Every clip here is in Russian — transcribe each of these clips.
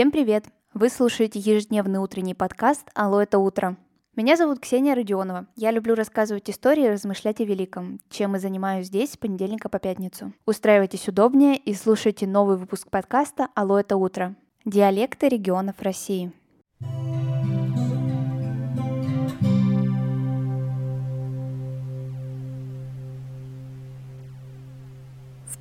Всем привет! Вы слушаете ежедневный утренний подкаст «Алло, это утро». Меня зовут Ксения Родионова. Я люблю рассказывать истории и размышлять о великом, чем и занимаюсь здесь с понедельника по пятницу. Устраивайтесь удобнее и слушайте новый выпуск подкаста «Алло, это утро». Диалекты регионов России.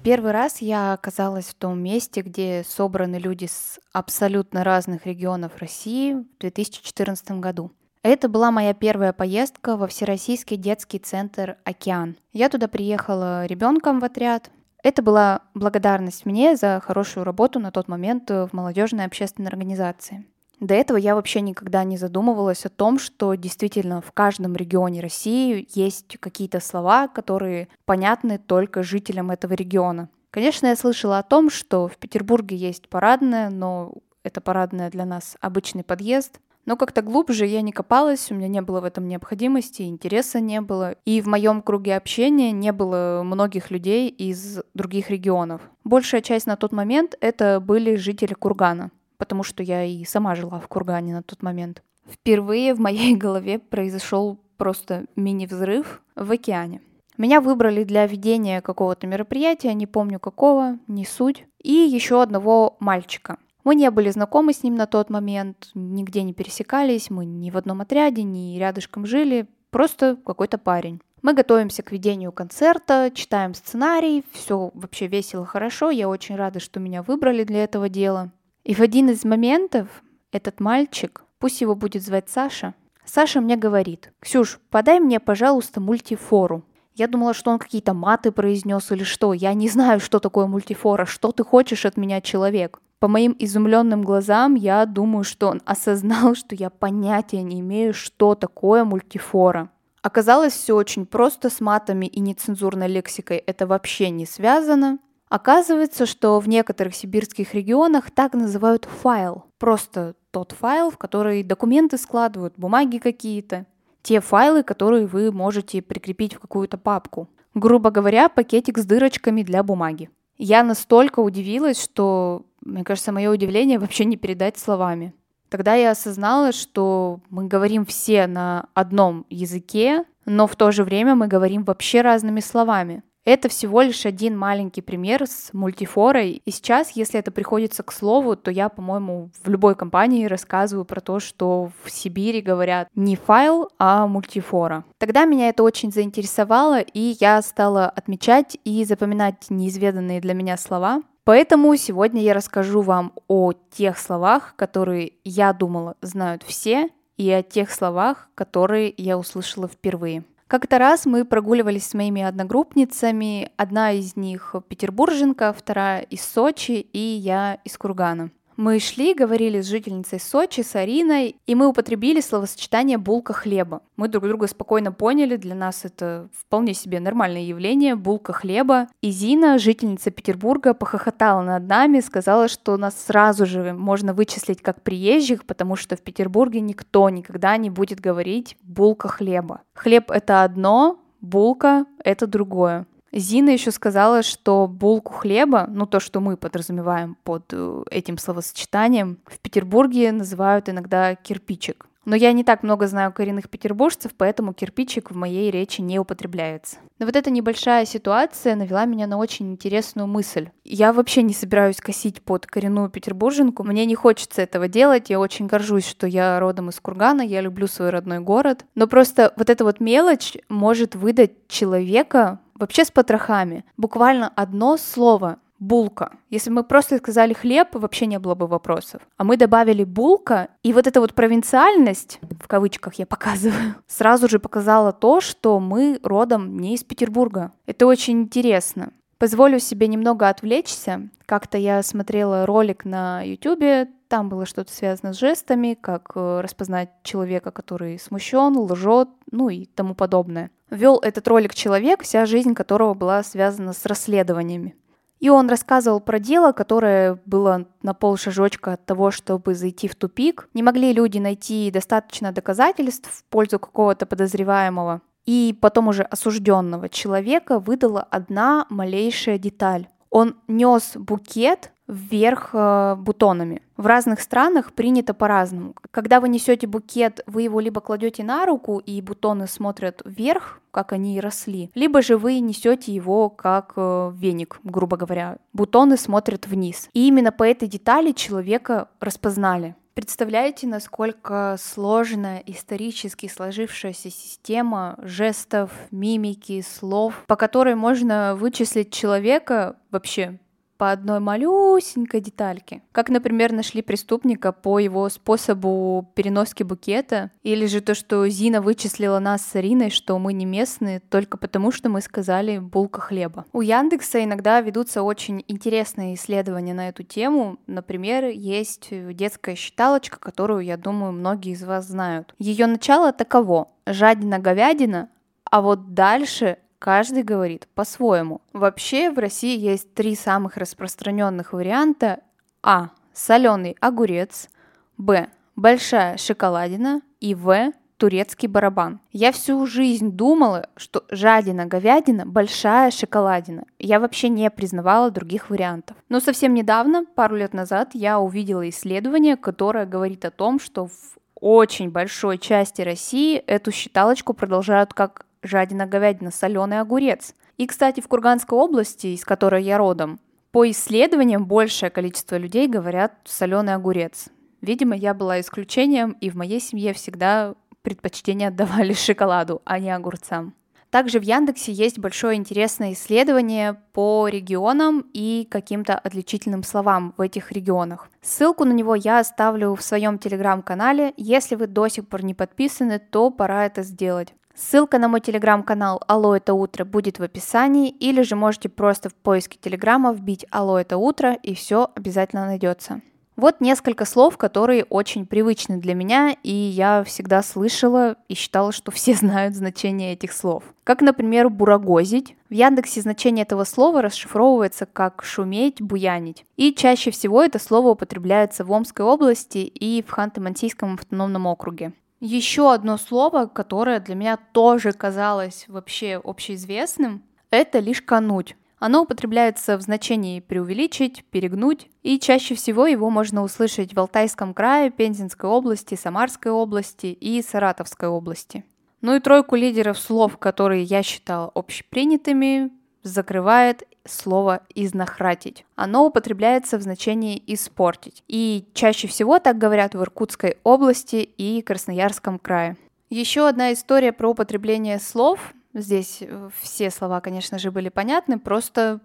Первый раз я оказалась в том месте, где собраны люди с абсолютно разных регионов России в 2014 году. Это была моя первая поездка во Всероссийский детский центр «Океан». Я туда приехала ребенком в отряд. Это была благодарность мне за хорошую работу на тот момент в молодежной общественной организации. До этого я вообще никогда не задумывалась о том, что действительно в каждом регионе России есть какие-то слова, которые понятны только жителям этого региона. Конечно, я слышала о том, что в Петербурге есть парадная, но это парадная для нас обычный подъезд. Но как-то глубже я не копалась, у меня не было в этом необходимости, интереса не было. И в моем круге общения не было многих людей из других регионов. Большая часть на тот момент это были жители Кургана потому что я и сама жила в Кургане на тот момент. Впервые в моей голове произошел просто мини-взрыв в океане. Меня выбрали для ведения какого-то мероприятия, не помню какого, не суть, и еще одного мальчика. Мы не были знакомы с ним на тот момент, нигде не пересекались, мы ни в одном отряде, ни рядышком жили, просто какой-то парень. Мы готовимся к ведению концерта, читаем сценарий, все вообще весело, хорошо. Я очень рада, что меня выбрали для этого дела. И в один из моментов этот мальчик, пусть его будет звать Саша, Саша мне говорит, «Ксюш, подай мне, пожалуйста, мультифору». Я думала, что он какие-то маты произнес или что. Я не знаю, что такое мультифора. Что ты хочешь от меня, человек? По моим изумленным глазам я думаю, что он осознал, что я понятия не имею, что такое мультифора. Оказалось все очень просто с матами и нецензурной лексикой. Это вообще не связано. Оказывается, что в некоторых сибирских регионах так называют файл. Просто тот файл, в который документы складывают, бумаги какие-то. Те файлы, которые вы можете прикрепить в какую-то папку. Грубо говоря, пакетик с дырочками для бумаги. Я настолько удивилась, что, мне кажется, мое удивление вообще не передать словами. Тогда я осознала, что мы говорим все на одном языке, но в то же время мы говорим вообще разными словами. Это всего лишь один маленький пример с мультифорой. И сейчас, если это приходится к слову, то я, по-моему, в любой компании рассказываю про то, что в Сибири говорят не файл, а мультифора. Тогда меня это очень заинтересовало, и я стала отмечать и запоминать неизведанные для меня слова. Поэтому сегодня я расскажу вам о тех словах, которые я думала знают все, и о тех словах, которые я услышала впервые. Как-то раз мы прогуливались с моими одногруппницами. Одна из них петербурженка, вторая из Сочи, и я из Кургана. Мы шли, говорили с жительницей Сочи, с Ариной, и мы употребили словосочетание «булка хлеба». Мы друг друга спокойно поняли, для нас это вполне себе нормальное явление, булка хлеба. И Зина, жительница Петербурга, похохотала над нами, сказала, что нас сразу же можно вычислить как приезжих, потому что в Петербурге никто никогда не будет говорить «булка хлеба». Хлеб — это одно, булка — это другое. Зина еще сказала, что булку хлеба, ну то, что мы подразумеваем под э, этим словосочетанием, в Петербурге называют иногда кирпичик. Но я не так много знаю коренных петербуржцев, поэтому кирпичик в моей речи не употребляется. Но вот эта небольшая ситуация навела меня на очень интересную мысль. Я вообще не собираюсь косить под коренную петербурженку, мне не хочется этого делать, я очень горжусь, что я родом из Кургана, я люблю свой родной город, но просто вот эта вот мелочь может выдать человека вообще с потрохами. Буквально одно слово булка. Если мы просто сказали хлеб, вообще не было бы вопросов. А мы добавили булка, и вот эта вот провинциальность, в кавычках я показываю, сразу же показала то, что мы родом не из Петербурга. Это очень интересно. Позволю себе немного отвлечься. Как-то я смотрела ролик на YouTube, там было что-то связано с жестами, как э, распознать человека, который смущен, лжет, ну и тому подобное. Вел этот ролик человек, вся жизнь которого была связана с расследованиями. И он рассказывал про дело, которое было на полшажочка от того, чтобы зайти в тупик. Не могли люди найти достаточно доказательств в пользу какого-то подозреваемого. И потом уже осужденного человека выдала одна малейшая деталь. Он нес букет вверх э, бутонами. В разных странах принято по-разному. Когда вы несете букет, вы его либо кладете на руку, и бутоны смотрят вверх, как они и росли, либо же вы несете его как э, веник, грубо говоря. Бутоны смотрят вниз. И именно по этой детали человека распознали. Представляете, насколько сложная исторически сложившаяся система жестов, мимики, слов, по которой можно вычислить человека вообще по одной малюсенькой детальке. Как, например, нашли преступника по его способу переноски букета, или же то, что Зина вычислила нас с Ариной, что мы не местные, только потому, что мы сказали «булка хлеба». У Яндекса иногда ведутся очень интересные исследования на эту тему. Например, есть детская считалочка, которую, я думаю, многие из вас знают. Ее начало таково. Жадина-говядина, а вот дальше Каждый говорит по-своему. Вообще в России есть три самых распространенных варианта. А. Соленый огурец. Б. Большая шоколадина. И В. Турецкий барабан. Я всю жизнь думала, что жадина говядина – большая шоколадина. Я вообще не признавала других вариантов. Но совсем недавно, пару лет назад, я увидела исследование, которое говорит о том, что в очень большой части России эту считалочку продолжают как жадина говядина, соленый огурец. И, кстати, в Курганской области, из которой я родом, по исследованиям большее количество людей говорят соленый огурец. Видимо, я была исключением, и в моей семье всегда предпочтение отдавали шоколаду, а не огурцам. Также в Яндексе есть большое интересное исследование по регионам и каким-то отличительным словам в этих регионах. Ссылку на него я оставлю в своем телеграм-канале. Если вы до сих пор не подписаны, то пора это сделать. Ссылка на мой телеграм-канал «Алло, это утро» будет в описании, или же можете просто в поиске телеграма вбить «Алло, это утро» и все обязательно найдется. Вот несколько слов, которые очень привычны для меня, и я всегда слышала и считала, что все знают значение этих слов. Как, например, бурагозить. В Яндексе значение этого слова расшифровывается как шуметь, буянить. И чаще всего это слово употребляется в Омской области и в Ханты-Мансийском автономном округе. Еще одно слово, которое для меня тоже казалось вообще общеизвестным, это лишь кануть. Оно употребляется в значении преувеличить, перегнуть, и чаще всего его можно услышать в Алтайском крае, Пензенской области, Самарской области и Саратовской области. Ну и тройку лидеров слов, которые я считала общепринятыми, закрывает слово «изнахратить». Оно употребляется в значении «испортить». И чаще всего так говорят в Иркутской области и Красноярском крае. Еще одна история про употребление слов. Здесь э, все слова, конечно же, были понятны, просто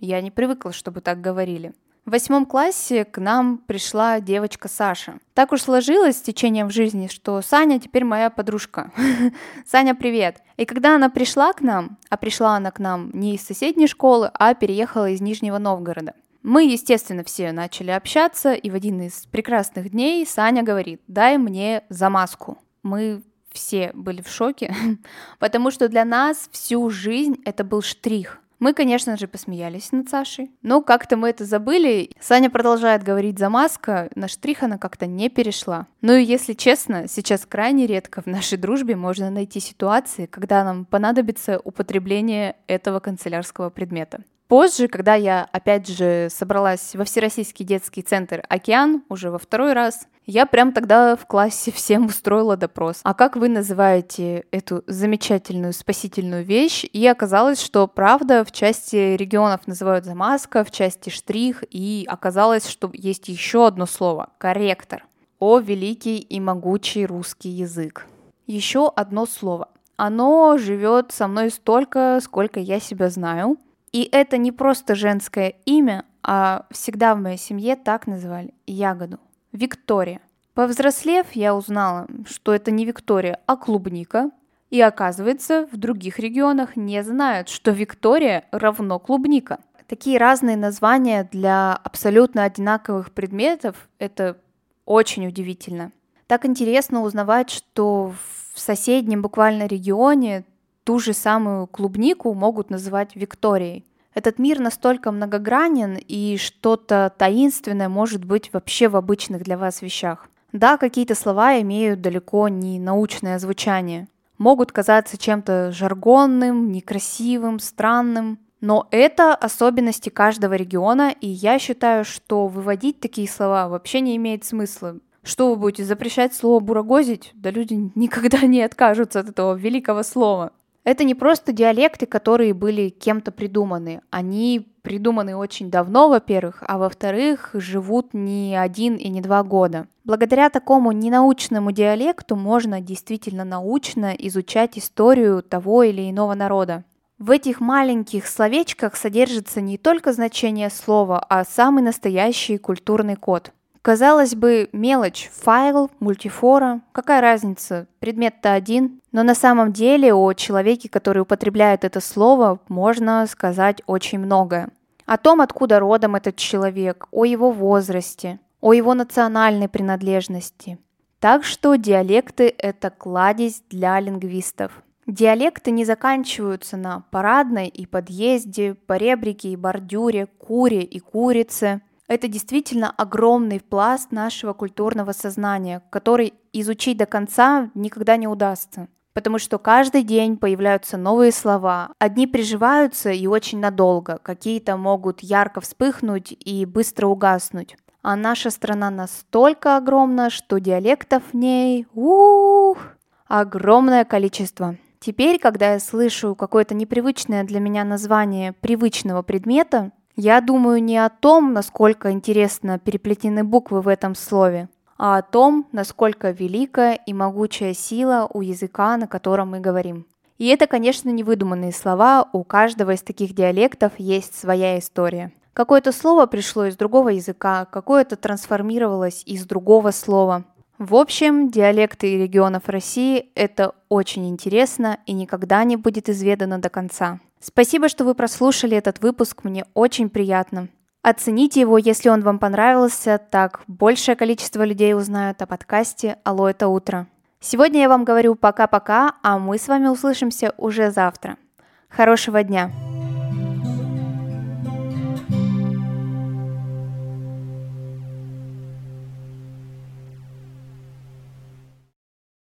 я не привыкла, чтобы так говорили. В восьмом классе к нам пришла девочка Саша. Так уж сложилось с течением в жизни, что Саня теперь моя подружка. Саня, привет! И когда она пришла к нам, а пришла она к нам не из соседней школы, а переехала из Нижнего Новгорода, мы, естественно, все начали общаться, и в один из прекрасных дней Саня говорит, дай мне замазку. Мы все были в шоке, потому что для нас всю жизнь это был штрих – мы, конечно же, посмеялись над Сашей, но как-то мы это забыли. Саня продолжает говорить за маска, на штрих она как-то не перешла. Ну и если честно, сейчас крайне редко в нашей дружбе можно найти ситуации, когда нам понадобится употребление этого канцелярского предмета. Позже, когда я, опять же, собралась во Всероссийский детский центр «Океан», уже во второй раз, я прям тогда в классе всем устроила допрос. А как вы называете эту замечательную спасительную вещь? И оказалось, что правда в части регионов называют замазка, в части штрих, и оказалось, что есть еще одно слово — корректор. О, великий и могучий русский язык. Еще одно слово. Оно живет со мной столько, сколько я себя знаю — и это не просто женское имя, а всегда в моей семье так называли ягоду. Виктория. Повзрослев, я узнала, что это не Виктория, а клубника. И оказывается, в других регионах не знают, что Виктория равно клубника. Такие разные названия для абсолютно одинаковых предметов – это очень удивительно. Так интересно узнавать, что в соседнем буквально регионе ту же самую клубнику могут называть Викторией. Этот мир настолько многогранен, и что-то таинственное может быть вообще в обычных для вас вещах. Да, какие-то слова имеют далеко не научное звучание. Могут казаться чем-то жаргонным, некрасивым, странным. Но это особенности каждого региона, и я считаю, что выводить такие слова вообще не имеет смысла. Что вы будете запрещать слово бурагозить? Да люди никогда не откажутся от этого великого слова. Это не просто диалекты, которые были кем-то придуманы. Они придуманы очень давно, во-первых, а во-вторых, живут не один и не два года. Благодаря такому ненаучному диалекту можно действительно научно изучать историю того или иного народа. В этих маленьких словечках содержится не только значение слова, а самый настоящий культурный код – Казалось бы, мелочь, файл, мультифора, какая разница, предмет-то один. Но на самом деле о человеке, который употребляет это слово, можно сказать очень многое. О том, откуда родом этот человек, о его возрасте, о его национальной принадлежности. Так что диалекты – это кладезь для лингвистов. Диалекты не заканчиваются на парадной и подъезде, поребрике и бордюре, куре и курице – это действительно огромный пласт нашего культурного сознания, который изучить до конца никогда не удастся. Потому что каждый день появляются новые слова. Одни приживаются и очень надолго, какие-то могут ярко вспыхнуть и быстро угаснуть. А наша страна настолько огромна, что диалектов в ней ух, огромное количество. Теперь, когда я слышу какое-то непривычное для меня название привычного предмета, я думаю не о том, насколько интересно переплетены буквы в этом слове, а о том, насколько великая и могучая сила у языка, на котором мы говорим. И это, конечно, не выдуманные слова, у каждого из таких диалектов есть своя история. Какое-то слово пришло из другого языка, какое-то трансформировалось из другого слова. В общем, диалекты регионов России – это очень интересно и никогда не будет изведано до конца. Спасибо, что вы прослушали этот выпуск, мне очень приятно. Оцените его, если он вам понравился, так большее количество людей узнают о подкасте «Алло, это утро». Сегодня я вам говорю пока-пока, а мы с вами услышимся уже завтра. Хорошего дня!